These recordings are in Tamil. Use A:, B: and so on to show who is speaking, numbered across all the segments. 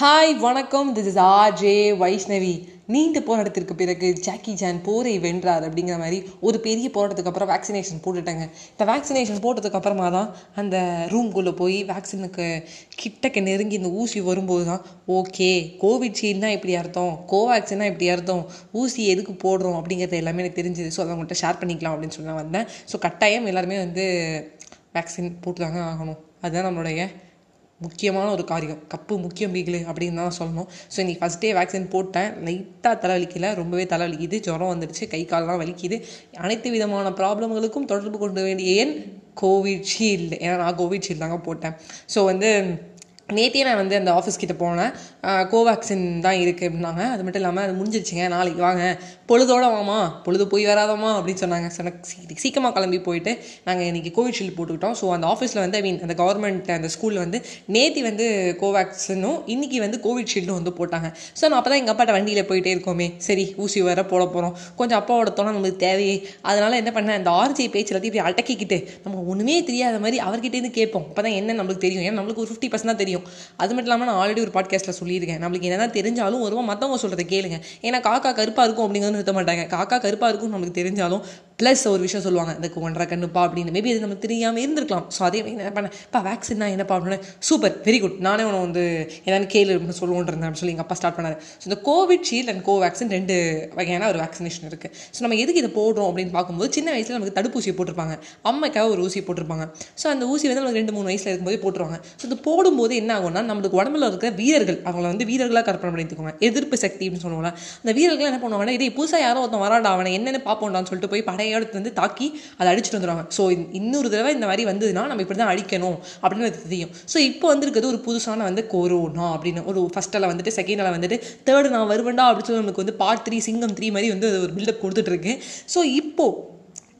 A: ஹாய் வணக்கம். திஸ் இஸ் ஆர்ஜே வைஷ்ணவி நீண்ட போராட்டத்திற்கு பிறகு ஜாக்கி ஜான் போரை வென்றார் அப்படிங்கிற மாதிரி ஒரு பெரிய போராட்டத்துக்கு அப்புறம் வேக்சினேஷன் போட்டுட்டாங்க. இந்த வேக்சினேஷன் போட்டதுக்கு அப்புறமா தான் அந்த ரூம்குள்ளே போய் வேக்சினுக்கு கிட்டக்க நெருங்கி இந்த ஊசி வரும்போது தான் ஓகே கோவிட்ஷீல்ட்னா இப்படி அர்த்தம். கோவேக்சின்னா இப்படி அர்த்தம். ஊசி எதுக்கு போடுறோம் அப்படிங்கிறது எல்லாமே எனக்கு தெரிஞ்சுது. ஸோ அதை உங்கள்கிட்ட ஷேர் பண்ணிக்கலாம் அப்படின்னு சொல்லி நான் வந்தேன். ஸோ கட்டாயம் எல்லாருமே வந்து வேக்சின் போட்டு தாங்க ஆகணும். அதுதான் நம்மளுடைய முக்கியமான ஒரு காரியம். கப்பு முக்கியம் பீகிலு அப்படின்னு தான் சொல்லணும். ஸோ இன்னைக்கு ஃபஸ்ட் டே வேக்சின் போட்டேன். லைட்டாக தலைவலிக்கல. ரொம்பவே தலைவலிக்குது. ஜுரம் வந்துடுச்சு. கை கால்லாம் வலிக்குது. அனைத்து விதமான ப்ராப்ளம்களுக்கும் தொடர்பு கொண்டு வேண்டிய ஏன் கோவிட்ஷீல்டு ஏன்னா நான் கோவிட்ஷீல்டு தாங்க போட்டேன். ஸோ வந்து நேற்றே நான் வந்து அந்த ஆஃபீஸ் கிட்டே போனேன். கோவேக்சின் தான் இருக்குது அப்படின்னாங்க. அது மட்டும் இல்லாமல் அது முடிஞ்சிருச்சுங்க. நாளைக்கு வாங்க. பொழுதோட வாமா பொழுது போய் வராதம்மா அப்படின்னு சொன்னாங்க. சொன்ன சீக்கிரமாக கிளம்பி போயிட்டு நாங்கள் இன்றைக்கி கோவிஷீல்டு போட்டுக்கிட்டோம். ஸோ அந்த ஆஃபீஸில் வந்து ஐ மீன் அந்த கவர்மெண்ட் அந்த ஸ்கூலில் வந்து நேத்தி வந்து கோவேக்சினும் இன்றைக்கி வந்து கோவிஷீல்டும் வந்து போட்டாங்க. ஸோ நான் அப்போ தான் எங்கள் அப்பாட்ட வண்டியில் போயிட்டே இருக்கோமே. சரி ஊசி வர போட போகிறோம் கொஞ்சம் அப்பாவோட தோணை நம்மளுக்கு தேவையே. அதனால் என்ன பண்ணேன் அந்த ஆர்ஜி பேச்சு எல்லாத்தையும் இப்படி அடக்கிக்கிட்டு நம்ம ஒன்றுமே தெரியாத மாதிரி அவர்கிட்டேருந்து கேட்போம். அப்போ தான் என்ன நம்மளுக்கு தெரியும். ஏன்னா நம்மளுக்கு ஒரு ஃபிஃப்டி பர்சன்ட் தான் தெரியும். அது மட்டும் இல்லாமல் நான் ஆல்ரெடி ஒரு பாட்காஸ்ட்டில் சொல்லியிருக்கேன். நம்மளுக்கு என்ன தெரிஞ்சாலும் ஒருவா மற்றவங்க சொல்கிறத கேளுங்க. ஏன்னா காக்கா கருப்பாக இருக்கும் அப்படிங்கிறது நிறுத்த மாட்டாங்க காக்கா கருப்பாக இருக்கும்னு நமக்கு தெரிஞ்சாலும் ப்ளஸ் ஒரு விஷயம் சொல்லுவாங்க இந்த ஒன்றரை கண்ணுப்பா அப்படின்னு. மேபி அது நமக்கு தெரியாமல் இருந்திருக்கலாம். ஸோ அதே என்ன பண்ணேன். இப்போ வேக்சின் தான் என்னப்பா? அப்படின்னு. சூப்பர் வெரி குட் நானே உன வந்து என்னென்னு கேளு அப்படின்னு சொல்லுவோன்னு இருந்தேன். அப்படின்னு சொல்லி எங்கள் அப்பா ஸ்டார்ட் பண்ணாரு. ஸோ இந்த கோவிட்ஷீல்டு அண்ட் கோவேக்சின் ரெண்டு வகையான ஒரு வேக்சினேஷன் இருக்குது ஸோ நம்ம எதுக்கு இதை போடுறோம் அப்படின்னு பார்க்கும்போது சின்ன வயசில் நமக்கு தடுப்பூசி போட்டிருப்பாங்க. அம்மைக்காக ஒரு ஊசி போட்டிருப்பாங்க. ஸோ அந்த ஊசி வந்து நமக்கு ரெண்டு மூணு வயசில் இருக்கும்போது போட்டுருவாங்க. ஸோ இது போடும்போது என்ன ஆகும்னா நம்மளுக்கு உடம்புல இருக்கிற வீரர்கள் அவங்கள வந்து வீரர்களாக கற்பனை பண்ணிட்டுக்கோங்க எதிர்ப்பு சக்தி அப்படின்னு சொல்லுவாங்க அந்த வீரர்கள் என்ன பண்ணுவாங்கன்னா இதே புதுசாக யாரோ ஒருத்தன் வராடா அவனை என்னென்னு பார்ப்போண்டான்னு சொல்லிட்டு போய் படையெடுத்து வந்து தாக்கி அதை அடிச்சுட்டு வந்துடுவாங்க ஸோ இன்னொரு தடவை இந்த மாதிரி வந்ததுன்னா நம்ம இப்படி தான் அடிக்கணும் அப்படின்னு தெரியும். ஸோ இப்போ வந்துருக்கிறது ஒரு புதுசான வந்து கொரோனா அப்படின்னு ஒரு ஃபஸ்ட்டில் வந்துட்டு செகண்டில் வந்துட்டு தேர்டு நான் வருவேண்டா அப்படின்னு சொல்லி நமக்கு வந்து பார்ட் த்ரீ சிங்கம் த்ரீ மாதிரி வந்து ஒரு பில்டப் கொடுத்துட்ருக்கு ஸோ இப்போது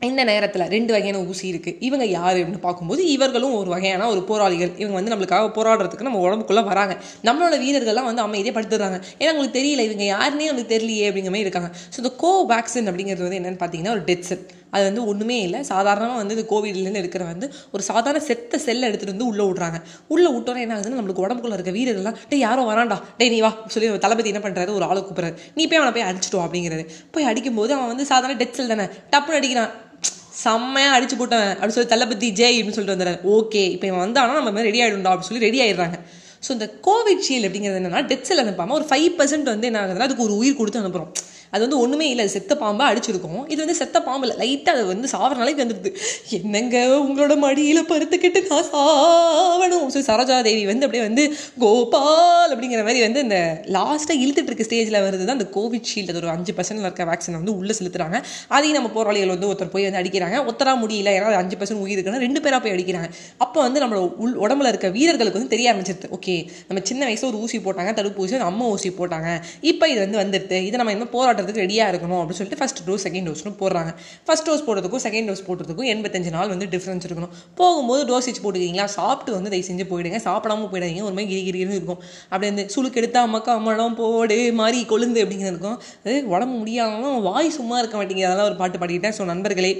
A: இந்த நேரத்தில் ரெண்டு வகையான ஊசி இருக்குது இவங்க யார் அப்படின்னு பார்க்கும்போது இவர்களும் ஒரு வகையான ஒரு போராளிகள். இவங்க வந்து நம்மளுக்காக போராடுறதுக்கு நம்ம உடம்புக்குள்ளே வராங்க. நம்மளோட வீரர்கள்லாம் வந்து அமைதியாக படுத்துடுறாங்க. ஏன்னா அவங்களுக்கு தெரியல இவங்க யாருன்னே நம்மளுக்கு தெரியலையே அப்படிங்கிற மாதிரி இருக்காங்க. ஸோ இந்த கோவேக்சின் அப்படிங்கிறது வந்து என்னென்னு பார்த்தீங்கன்னா ஒரு டெத் செல் அது வந்து ஒன்றுமே இல்லை. சாதாரணமாக வந்து இந்த கோவிட்லேருந்து எடுக்கிற வந்து ஒரு சாதாரண செத்த செல்லை எடுத்துகிட்டு வந்து உள்ளே விட்றாங்க. உள்ளே விட்டோன்னே என்ன ஆகுதுன்னு நம்மளுக்கு உடம்புக்குள்ள இருக்க வீரர்கள்லாம் டே யாரோ வராண்டா டே நீ வா. சொல்லி தளபதி என்ன பண்ணுறாரு ஒரு ஆளை கூப்பிட்றாரு. நீ போய் அவனை போய் அடிச்சிட்டோம் அப்படிங்கிறது போய் அடிக்கும்போது அவன் வந்து சாதாரண டெத் செல் தானே. டப்புன்னு அடிக்கிறான். செம்மையாக அடிச்சு போட்டேன் அப்படின்னு சொல்லி தளபதி ஜெய் அப்படின்னு சொல்லிட்டு வந்துடுறாரு ஓகே இப்போ இவன் வந்தானா நம்ம ரெடி ஆகிடும்டா அப்படின்னு சொல்லி ரெடி ஆயிடுறாங்க. ஸோ இந்த கோவிட்ஷீல்டு அப்படிங்கிறது என்னன்னா டெத் செல் அனுப்பாமல் ஒரு ஃபைவ் பர்சன்ட் வந்து என்ன ஆகுதுன்னா அதுக்கு ஒரு உயிர் கொடுத்து அனுப்புகிறோம் அது வந்து ஒன்றுமே இல்லை செத்த பாம்பை அடிச்சிருக்கோம். இது வந்து செத்த பாம்பு இல்லை லைட்டாக அது வந்து சாவர நாளைக்கு வந்துடுது என்னங்க உங்களோட மடியில் பருத்துக்கிட்டு நான் சாவணும்? ஸோ சரோஜா தேவி வந்து அப்படியே வந்து கோபால் அப்படிங்கிற மாதிரி வந்து இந்த லாஸ்ட்டாக இழுத்துட்டு இருக்க ஸ்டேஜில் வருது தான் அந்த கோவிட்ஷீல்டு அது ஒரு அஞ்சு பர்சன்ட் இருக்க வேக்சினை வந்து உள்ளே செலுத்துறாங்க. அதையும் நம்ம போராளிகள் வந்து ஒருத்தர் போய் வந்து அடிக்கிறாங்க. ஒத்தரா முடியல ஏன்னா அது அஞ்சு பர்சன்ட் உயிர் இருக்குன்னா ரெண்டு பேராக போய் அடிக்கிறாங்க. அப்போ வந்து நம்மளோட உள் உடம்புல இருக்க வீரர்களுக்கு வந்து தெரிய ஆரம்பிச்சிருது. ஓகே நம்ம சின்ன வயசில் ஒரு ஊசி போட்டாங்க தடுப்பூசி அம்மா ஊசி போட்டாங்க. இப்போ இது வந்து வந்துடுது இதை நம்ம என்ன போராட்டம் போடுறதுக்கு ரெடியாக இருக்கணும் அப்படின்னு சொல்லிட்டு ஃபஸ்ட் டோஸ் செகண்ட் டோஸ்னு போடுறாங்க. ஃபஸ்ட் டோஸ் போடுறதுக்கும் செகண்ட் டோஸ் போடுறதுக்கும் எண்பத்தஞ்சு நாள் வந்து டிஃப்ரென்ஸ் இருக்கணும். போகும்போது டோசேஜ் போட்டுக்கிங்களா சாப்பிட்டு வந்து தயவு செஞ்சு போயிடுங்க. சாப்பிடாம போயிடாதீங்க. ஒரு மாதிரி கிரிகிரின்னு இருக்கும். அப்படி வந்து சுளுக்கு எடுத்தா அம்மாக்கா அம்மளம் போடு மாதிரி கொழுந்து அப்படிங்கிறது இருக்கும். அது உடம்பு முடியாமலும் வாய் சும்மா இருக்க மாட்டேங்குது. அதெல்லாம் ஒரு பாட்டு பாடிக்கிட்டேன். ஸோ நண்பர்களே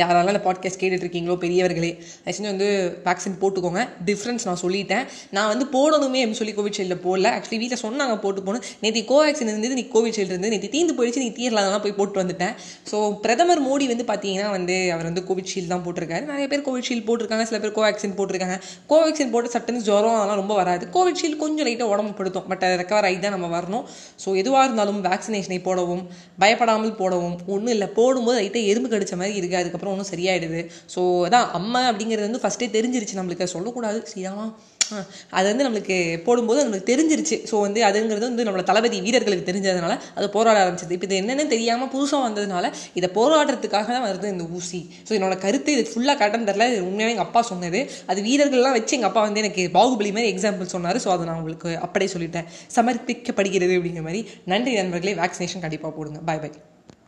A: யாரெல்லாம் இந்த பாட்காஸ்ட் கேட்டுட்டு இருக்கீங்களோ பெரியவர்களே செஞ்சு வந்து வேக்சின் போட்டுக்கோங்க. டிஃப்ரென்ஸ் நான் சொல்லிட்டேன். நான் வந்து போடணுமே அப்படின்னு சொல்லி கோவிஷீல்டில் போடல. ஆக்சுவலி வீட்டில் சொன்னாங்க போட்டு போகணும் நேற்று கோவேக்சின் இருந்தது நீ கோவிஷீல்டு இருந்து நேற்று தீந்து போயிடுச்சு நீ தீரலாம் போய் போட்டு வந்துட்டேன். ஸோ பிரதமர் மோடி வந்து பார்த்தீங்கன்னா வந்து அவர் வந்து கோவிஷீல்டு தான் போட்டிருக்காரு. நிறைய பேர் கோவிஷீல்டு போட்டிருக்காங்க சில பேர் கோவேக்சின் போட்டிருக்காங்க. கோவேக்சின் போட்டு சட்டுன்னு ஜுரம் அதெல்லாம் ரொம்ப வராது. கோவிஷீல்டு கொஞ்சம் லைட்டாக உடம்பு படுத்தும். பட் ரெக்கவர் ஆகி தான் நம்ம வரணும். ஸோ எதுவாக இருந்தாலும் வேக்சினேஷனை போடவும் பயப்படாமல் போடவும். ஒன்றும் இல்லை போடும்போது லைட்டாக எறும்பு கடிச்ச மாதிரி இருக்குது அதுக்கப்புறம் ஒன்றும் சரியாயிடுது. ஸோ அதான் அம்மா அப்படிங்கிறது வந்து ஃபஸ்ட்டே தெரிஞ்சிருச்சு. நம்மளுக்கு சொல்லக்கூடாது. சரியாமா அது வந்து நம்மளுக்கு போடும்போது நம்மளுக்கு தெரிஞ்சிருச்சு. ஸோ வந்து அதுங்கிறது வந்து நம்மளோட தளபதி வீரர்களுக்கு தெரிஞ்சதுனால அது போராட ஆரம்பிச்சது. இப்போ இது என்னென்னு தெரியாமல் புதுசாக வந்ததுனால இதை போராடுறதுக்காக தான் வருது இந்த ஊசி. ஸோ என்னோட கருத்து இது ஃபுல்லாக கரெக்டாக தெரில இது உண்மையாக எங்கள் அப்பா சொன்னது. அது வீரர்கள்லாம் வச்சு எங்கள் அப்பா வந்து எனக்கு பாகுபலி மாதிரி எக்ஸாம்பிள் சொன்னார். ஸோ அதை நான் உங்களுக்கு அப்படியே சொல்லிட்டேன். சமர்ப்பிக்கப்படுகிறது அப்படிங்கிற மாதிரி. நன்றி நண்பர்களே. வேக்சினேஷன் கண்டிப்பாக போடுங்க. பாய் பாய்